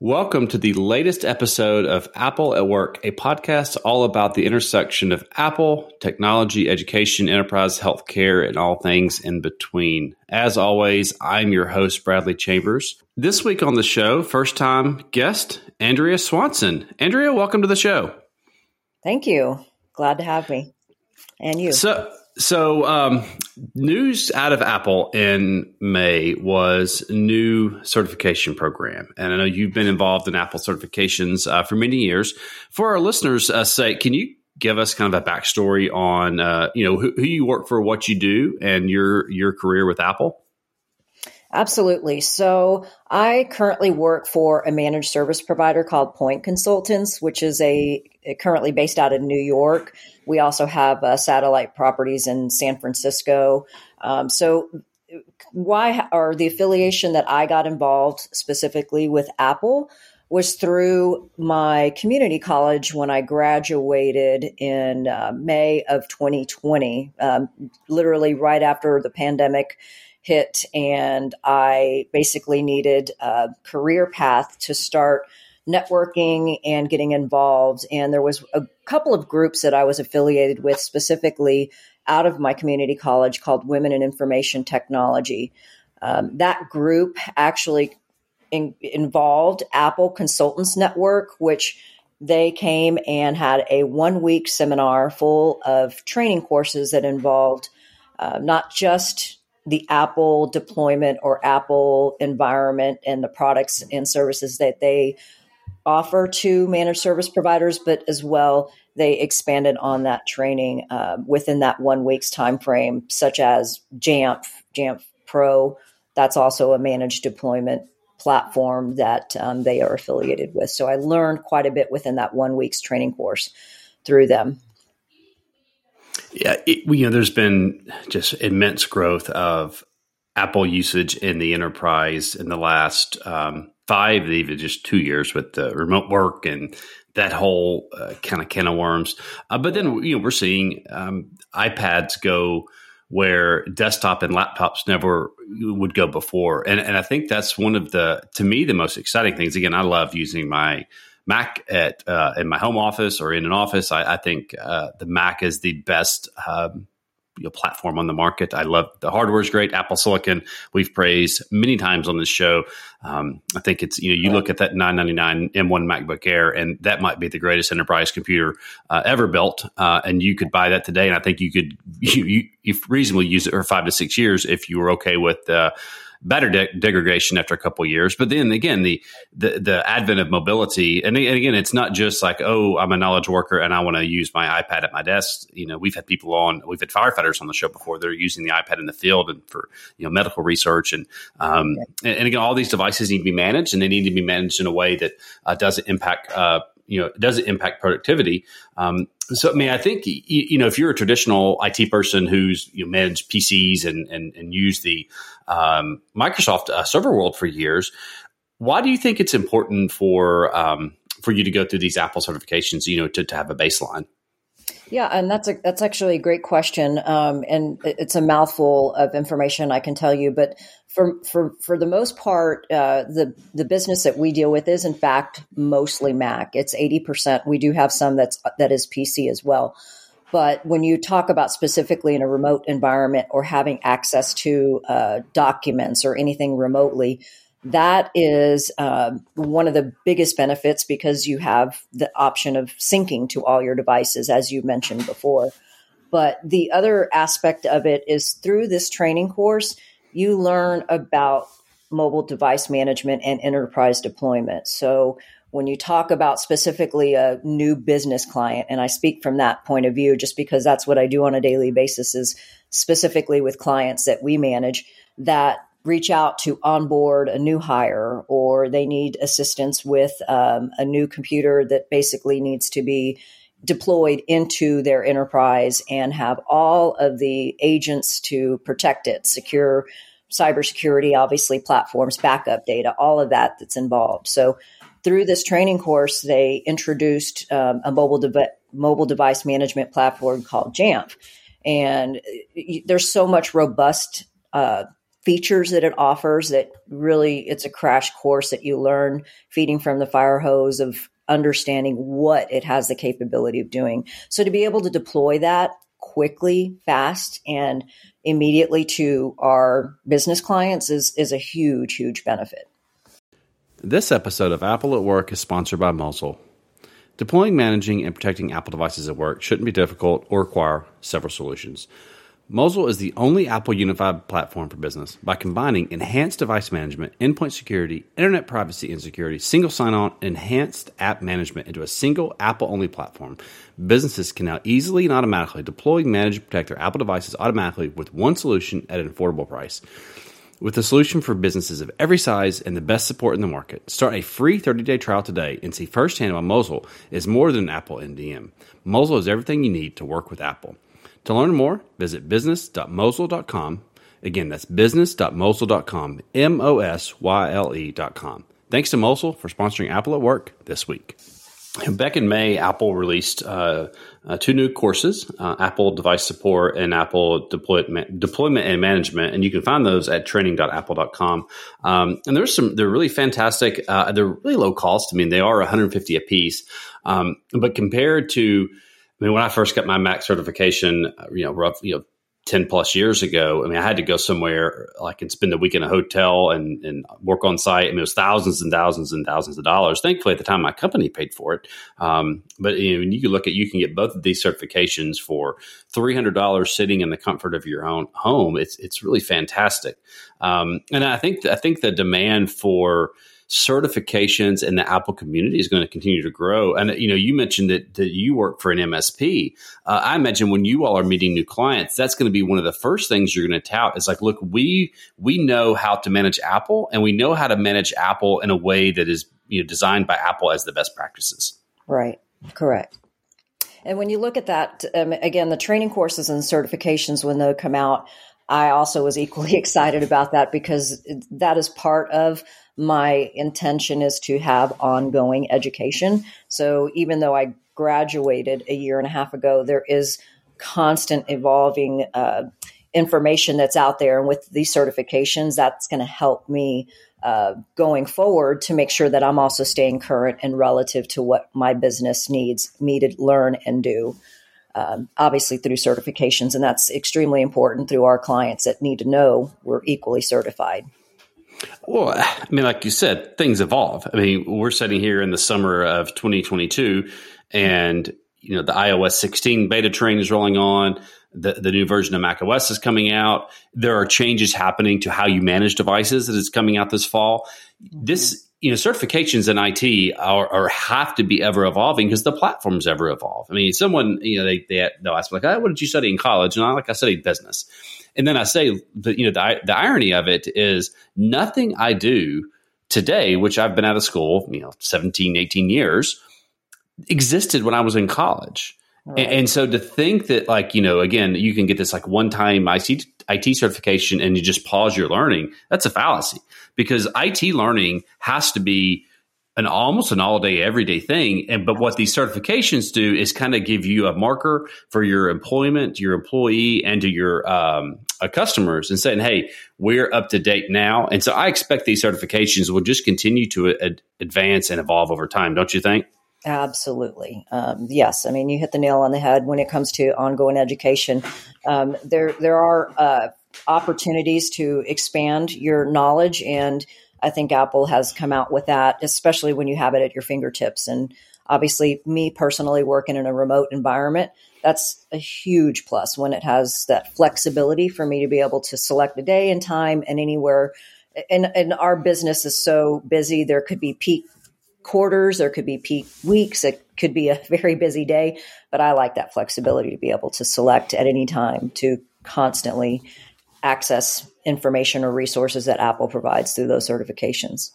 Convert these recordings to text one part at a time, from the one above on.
Welcome to the latest episode of Apple at Work, a podcast all about the intersection of Apple, technology, education, enterprise, healthcare, and all things in between. As always, I'm your host, Bradley Chambers. This week on the show, first time guest, Andrea Swanson. Andrea, welcome to the show. Thank you. Glad to have me. And you. So, so, um, news out of Apple in May was new certification program, and I know you've been involved in Apple certifications uh, for many years. For our listeners' uh, sake, can you give us kind of a backstory on uh, you know who, who you work for, what you do, and your your career with Apple? Absolutely. So I currently work for a managed service provider called Point Consultants, which is a currently based out of New York. We also have uh, satellite properties in San Francisco. Um, so why or the affiliation that I got involved specifically with Apple was through my community college when I graduated in uh, May of 2020, um, literally right after the pandemic hit, and I basically needed a career path to start networking and getting involved. And there was a couple of groups that I was affiliated with specifically out of my community college called Women in Information Technology. Um, that group actually in, involved Apple Consultants Network, which they came and had a one week seminar full of training courses that involved uh, not just the Apple deployment or Apple environment and the products and services that they offer to managed service providers, but as well they expanded on that training uh, within that one week's time frame, such as Jamf, Jamf Pro. That's also a managed deployment platform that um, they are affiliated with. So I learned quite a bit within that one week's training course through them. Yeah, it, you know, there's been just immense growth of Apple usage in the enterprise in the last um, five, even just two years with the remote work and that whole uh, kind of can of worms. Uh, but then you know we're seeing um, iPads go where desktop and laptops never would go before, and and I think that's one of the to me the most exciting things. Again, I love using my Mac at uh, in my home office or in an office. I, I think uh, the Mac is the best um, you know, platform on the market. I love the hardware is great. Apple Silicon we've praised many times on this show. Um, I think it's you know you look at that 999 M1 MacBook Air and that might be the greatest enterprise computer uh, ever built. Uh, and you could buy that today, and I think you could you, you, you reasonably use it for five to six years if you were okay with. Uh, better de- degradation after a couple years. But then again, the, the, the advent of mobility, and, and, again, it's not just like, oh, I'm a knowledge worker and I want to use my iPad at my desk. You know, we've had people on, we've had firefighters on the show before. They're using the iPad in the field and for you know medical research, and um, and, and, again, all these devices need to be managed, and they need to be managed in a way that uh, doesn't impact. Uh, you know, does it impact productivity? Um, so, I mean, I think you, you, know if you're a traditional IT person who's you know, managed PCs and and, and used the um, Microsoft uh, server world for years, why do you think it's important for um, for you to go through these Apple certifications? You know, to, to have a baseline. Yeah, and that's a that's actually a great question, um, and it's a mouthful of information I can tell you. But for for for the most part, uh, the the business that we deal with is in fact mostly Mac. It's eighty percent. We do have some that's that is PC as well. But when you talk about specifically in a remote environment or having access to uh, documents or anything remotely, that is uh, one of the biggest benefits because you have the option of syncing to all your devices, as you mentioned before. But the other aspect of it is through this training course, you learn about mobile device management and enterprise deployment. So when you talk about specifically a new business client, and I speak from that point of view just because that's what I do on a daily basis, is specifically with clients that we manage that reach out to onboard a new hire or they need assistance with um, a new computer that basically needs to be deployed into their enterprise and have all of the agents to protect it, secure cybersecurity, obviously platforms, backup data, all of that that's involved. So through this training course, they introduced um, a mobile, de- mobile device management platform called Jamf. And uh, there's so much robust uh, features that it offers that really it's a crash course that you learn feeding from the fire hose of understanding what it has the capability of doing. So to be able to deploy that quickly, fast, and immediately to our business clients is, is a huge, huge benefit. This episode of Apple at Work is sponsored by Mosyle. Deploying, managing, and protecting Apple devices at work shouldn't be difficult or require several solutions. Mosyle is the only Apple unified platform for business by combining enhanced device management, endpoint security, internet privacy and security, single sign on, enhanced app management into a single Apple only platform. Businesses can now easily and automatically deploy, manage, and protect their Apple devices automatically with one solution at an affordable price. With a solution for businesses of every size and the best support in the market, start a free 30-day trial today and see firsthand why Mosyle is more than an Apple MDM. Mosyle is everything you need to work with Apple. To learn more, visit business.mosyle.com. Again, that's business.mosyle.com, M O S Y L E.com. Thanks to Mosyle for sponsoring Apple at Work this week. Back in May, Apple released uh, uh, two new courses uh, Apple Device Support and Apple Deployment, Deployment and Management. And you can find those at training.apple.com. Um, and there's some, they're really fantastic. Uh, they're really low cost. I mean, they are 150 a piece. Um, but compared to I mean, when I first got my Mac certification, uh, you know, rough, you know, 10 plus years ago, I mean, I had to go somewhere like and spend a week in a hotel and, and work on site. I mean, it was thousands and thousands and thousands of dollars. Thankfully, at the time, my company paid for it. Um, but you know, you can look at, you can get both of these certifications for $300 sitting in the comfort of your own home. It's, it's really fantastic. Um, and I think, I think the demand for, certifications in the Apple community is going to continue to grow. And you know, you mentioned that, that you work for an MSP. Uh, I imagine when you all are meeting new clients, that's going to be one of the first things you're going to tout. Is like, look, we we know how to manage Apple, and we know how to manage Apple in a way that is you know designed by Apple as the best practices. Right. Correct. And when you look at that, um, again, the training courses and certifications, when they come out, I also was equally excited about that because that is part of my intention is to have ongoing education. So even though I graduated a year and a half ago, there is constant evolving uh, information that's out there. And with these certifications, that's going to help me uh, going forward to make sure that I'm also staying current and relative to what my business needs me to learn and do. Um, obviously, through certifications, and that's extremely important through our clients that need to know we're equally certified. Well, I mean, like you said, things evolve. I mean, we're sitting here in the summer of 2022, and you know the iOS 16 beta train is rolling on. The, the new version of Mac OS is coming out. There are changes happening to how you manage devices that is coming out this fall. This, mm-hmm. you know, certifications in IT are, are have to be ever evolving because the platforms ever evolve. I mean, someone, you know, they, they, they'll ask me like, oh, what did you study in college? And I, like, I studied business. And then I say, the, you know, the, the irony of it is nothing I do today, which I've been out of school, you know, 17, 18 years, existed when I was in college. Right. And, and, so to think that, like, you know, again, you can get this like one time IT, IT certification and you just pause your learning, that's a fallacy because IT learning has to be an almost an all day, everyday thing. And but what these certifications do is kind of give you a marker for your employment, your employee, and to your um, uh, customers, and saying, "Hey, we're up to date now." And so I expect these certifications will just continue to ad- advance and evolve over time. Don't you think? Absolutely. Um, yes. I mean, you hit the nail on the head when it comes to ongoing education. Um, there, there are uh, opportunities to expand your knowledge and I think Apple has come out with that, especially when you have it at your fingertips. And obviously, me personally working in a remote environment, that's a huge plus when it has that flexibility for me to be able to select a day and time and anywhere. And, and our business is so busy, there could be peak quarters, there could be peak weeks, it could be a very busy day. But I like that flexibility to be able to select at any time to constantly access information or resources that Apple provides through those certifications.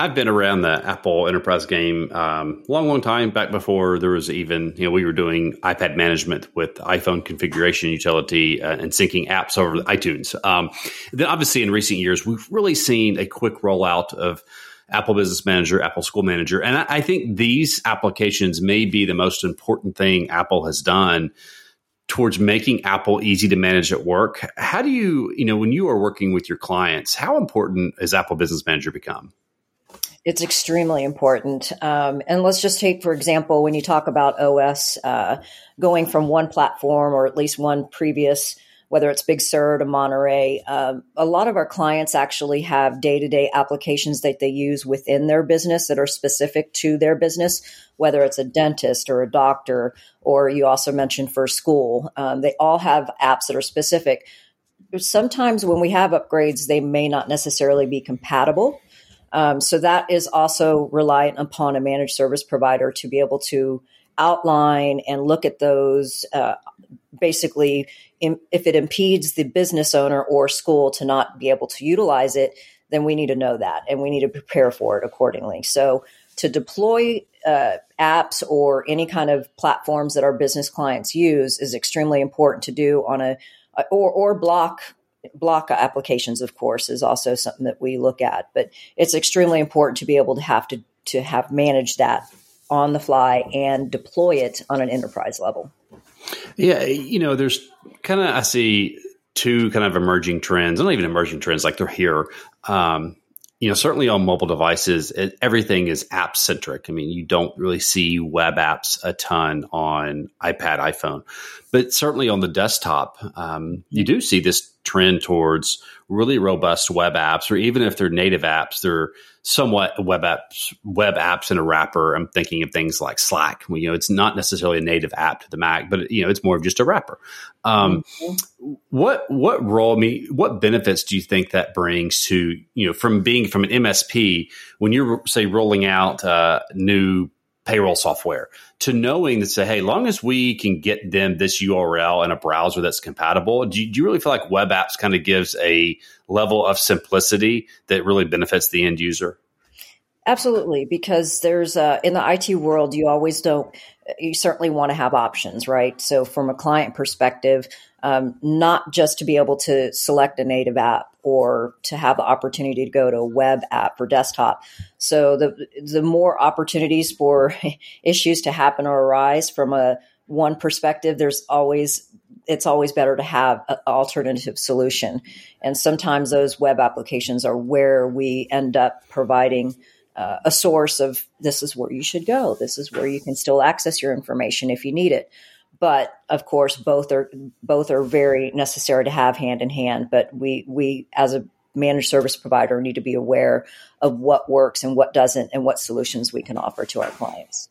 I've been around the Apple Enterprise game um, long, long time back before there was even you know we were doing iPad management with iPhone configuration utility uh, and syncing apps over iTunes. Um, then obviously in recent years we've really seen a quick rollout of Apple Business Manager, Apple School Manager, and I, I think these applications may be the most important thing Apple has done towards making Apple easy to manage at work. How do you, you know, when you are working with your clients, how important has Apple Business Manager become? It's extremely important. Um, and let's just take, for example, when you talk about OS, uh, going from one platform or at least one previous whether it's Big Sur to Monterey. Um, a lot of our clients actually have day to day applications that they use within their business that are specific to their business, whether it's a dentist or a doctor, or you also mentioned for school. Um, they all have apps that are specific. Sometimes when we have upgrades, they may not necessarily be compatible. Um, so that is also reliant upon a managed service provider to be able to outline and look at those uh, basically if it impedes the business owner or school to not be able to utilize it then we need to know that and we need to prepare for it accordingly. So to deploy uh, apps or any kind of platforms that our business clients use is extremely important to do on a or, or block block applications of course is also something that we look at but it's extremely important to be able to have to to have managed that on the fly and deploy it on an enterprise level. Yeah, you know, there's kind of I see two kind of emerging trends, not even emerging trends, like they're here. Um, you know, certainly on mobile devices, it, everything is app centric. I mean, you don't really see web apps a ton on iPad, iPhone, but certainly on the desktop, um, you do see this trend towards really robust web apps, or even if they're native apps, they're somewhat web apps, web apps in a wrapper. I'm thinking of things like Slack. You know, it's not necessarily a native app to the Mac, but you know, it's more of just a wrapper. Um, mm-hmm. What what role? I mean, what benefits do you think that brings to you know from being from an MSP when you're say rolling out uh, new payroll software to knowing that say, hey, long as we can get them this URL in a browser that's compatible, do you, do you really feel like web apps kind of gives a level of simplicity that really benefits the end user? Absolutely, because there's uh, in the IT world, you always don't. You certainly want to have options, right? So, from a client perspective, um, not just to be able to select a native app or to have the opportunity to go to a web app for desktop. So, the the more opportunities for issues to happen or arise from a one perspective, there's always it's always better to have an alternative solution. And sometimes those web applications are where we end up providing uh, a source of this is where you should go. This is where you can still access your information if you need it. But of course, both are both are very necessary to have hand in hand. But we we as a managed service provider need to be aware of what works and what doesn't, and what solutions we can offer to our clients.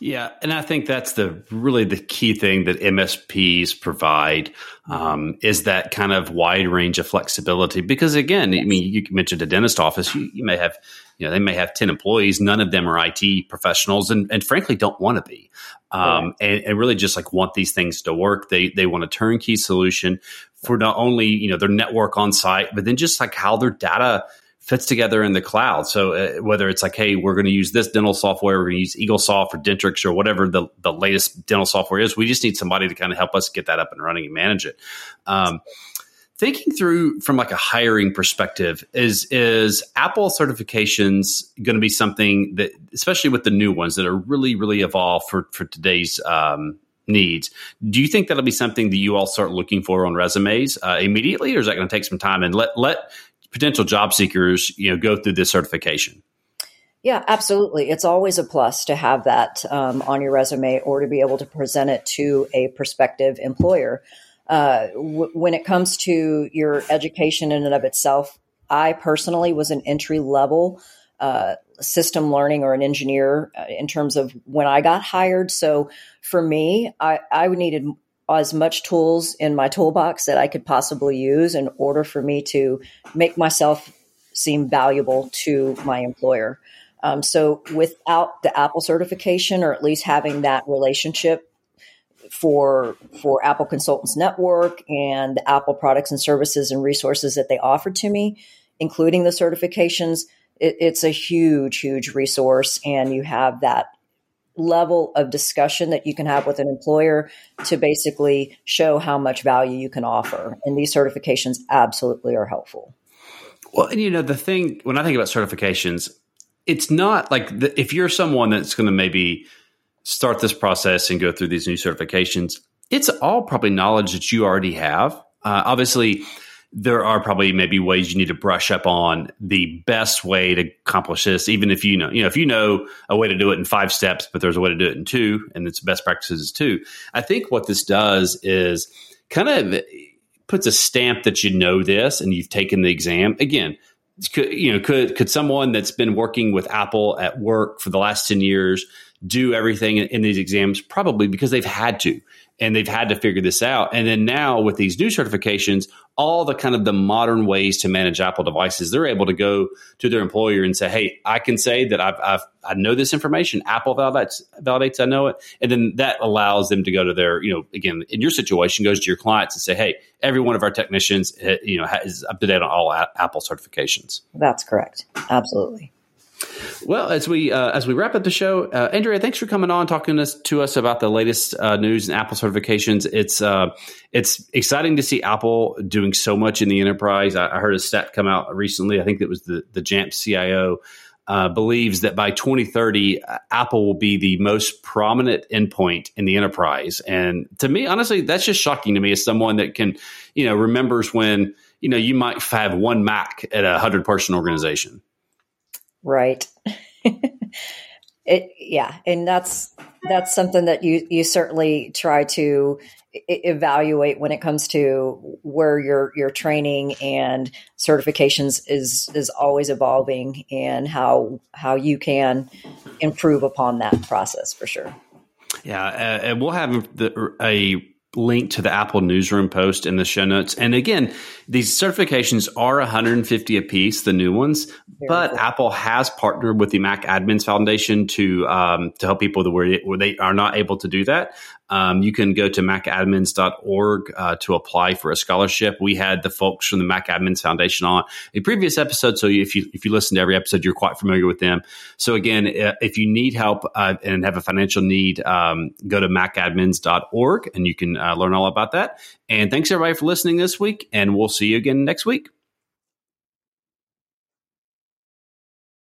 Yeah, and I think that's the really the key thing that MSPs provide um, is that kind of wide range of flexibility. Because again. I mean, you mentioned a dentist office. You, you, may have, you know, they may have ten employees. None of them are IT professionals, and, and frankly, don't want to be. Um, and, and, really just like want these things to work. They they want a turnkey solution for not only you know their network on site, but then just like how their data fits together in the cloud. So uh, whether it's like, hey, we're going to use this dental software, we're going to use EagleSoft or Dentrix or whatever the, the latest dental software is, we just need somebody to kind of help us get that up and running and manage it. Um, thinking through from like a hiring perspective, is is Apple certifications going to be something that, especially with the new ones that are really really evolved for for today's um, needs. Do you think that'll be something that you all start looking for on resumes uh, immediately, or is that going to take some time? And let let potential job seekers, you know, go through this certification? Yeah, absolutely. It's always a plus to have that um, on your resume or to be able to present it to a prospective employer. Uh, w- when it comes to your education in and of itself, I personally was an entry level uh, system learning or an engineer uh, in terms of when I got hired. So for me, I, I needed as much tools in my toolbox that I could possibly use in order for me to make myself seem valuable to my employer. Um, so without the Apple certification, or at least having that relationship for for Apple Consultants Network and the Apple products and services and resources that they offered to me, including the certifications, it, it's a huge, huge resource, and you have that level of discussion that you can have with an employer to basically show how much value you can offer. And these certifications absolutely are helpful. Well, and you know, the thing when I think about certifications, it's not like the, if you're someone that's going to maybe start this process and go through these new certifications, it's all probably knowledge that you already have. Uh, obviously, there are probably maybe ways you need to brush up on the best way to accomplish this. Even if you know, you know, if you know a way to do it in five steps, but there's a way to do it in two, and it's best practices too. I think what this does is kind of puts a stamp that you know this and you've taken the exam. Again, could, you know, could could someone that's been working with Apple at work for the last ten years do everything in these exams? Probably because they've had to and they've had to figure this out. And then now with these new certifications, all the kind of the modern ways to manage Apple devices, they're able to go to their employer and say, "Hey, I can say that I've, I've I know this information. Apple validates validates I know it," and then that allows them to go to their, you know, again in your situation, goes to your clients and say, "Hey, every one of our technicians, eh, you know, is up to date on all Apple certifications." That's correct. Absolutely. Well, as we uh, as we wrap up the show, uh, Andrea, thanks for coming on talking to us, to us about the latest uh, news and Apple certifications. It's uh, it's exciting to see Apple doing so much in the enterprise. I, I heard a stat come out recently. I think it was the the Jamf CIO. Uh, believes that by 2030, uh, Apple will be the most prominent endpoint in the enterprise. And to me, honestly, that's just shocking to me as someone that can, you know, remembers when, you know, you might have one Mac at a hundred person organization. Right. it yeah, and that's that's something that you you certainly try to evaluate when it comes to where your your training and certifications is is always evolving and how how you can improve upon that process for sure. Yeah, uh, and we'll have the, a link to the Apple newsroom post in the show notes. And again, these certifications are 150 a piece, the new ones, Very but cool. Apple has partnered with the Mac Admins Foundation to um, to help people where, where they are not able to do that. Um, you can go to macadmins.org uh, to apply for a scholarship. We had the folks from the Mac Admins Foundation on a previous episode, so if you if you listen to every episode, you're quite familiar with them. So again, if you need help uh, and have a financial need, um, go to macadmins.org and you can uh, learn all about that. And thanks everybody for listening this week, and we'll see you again next week.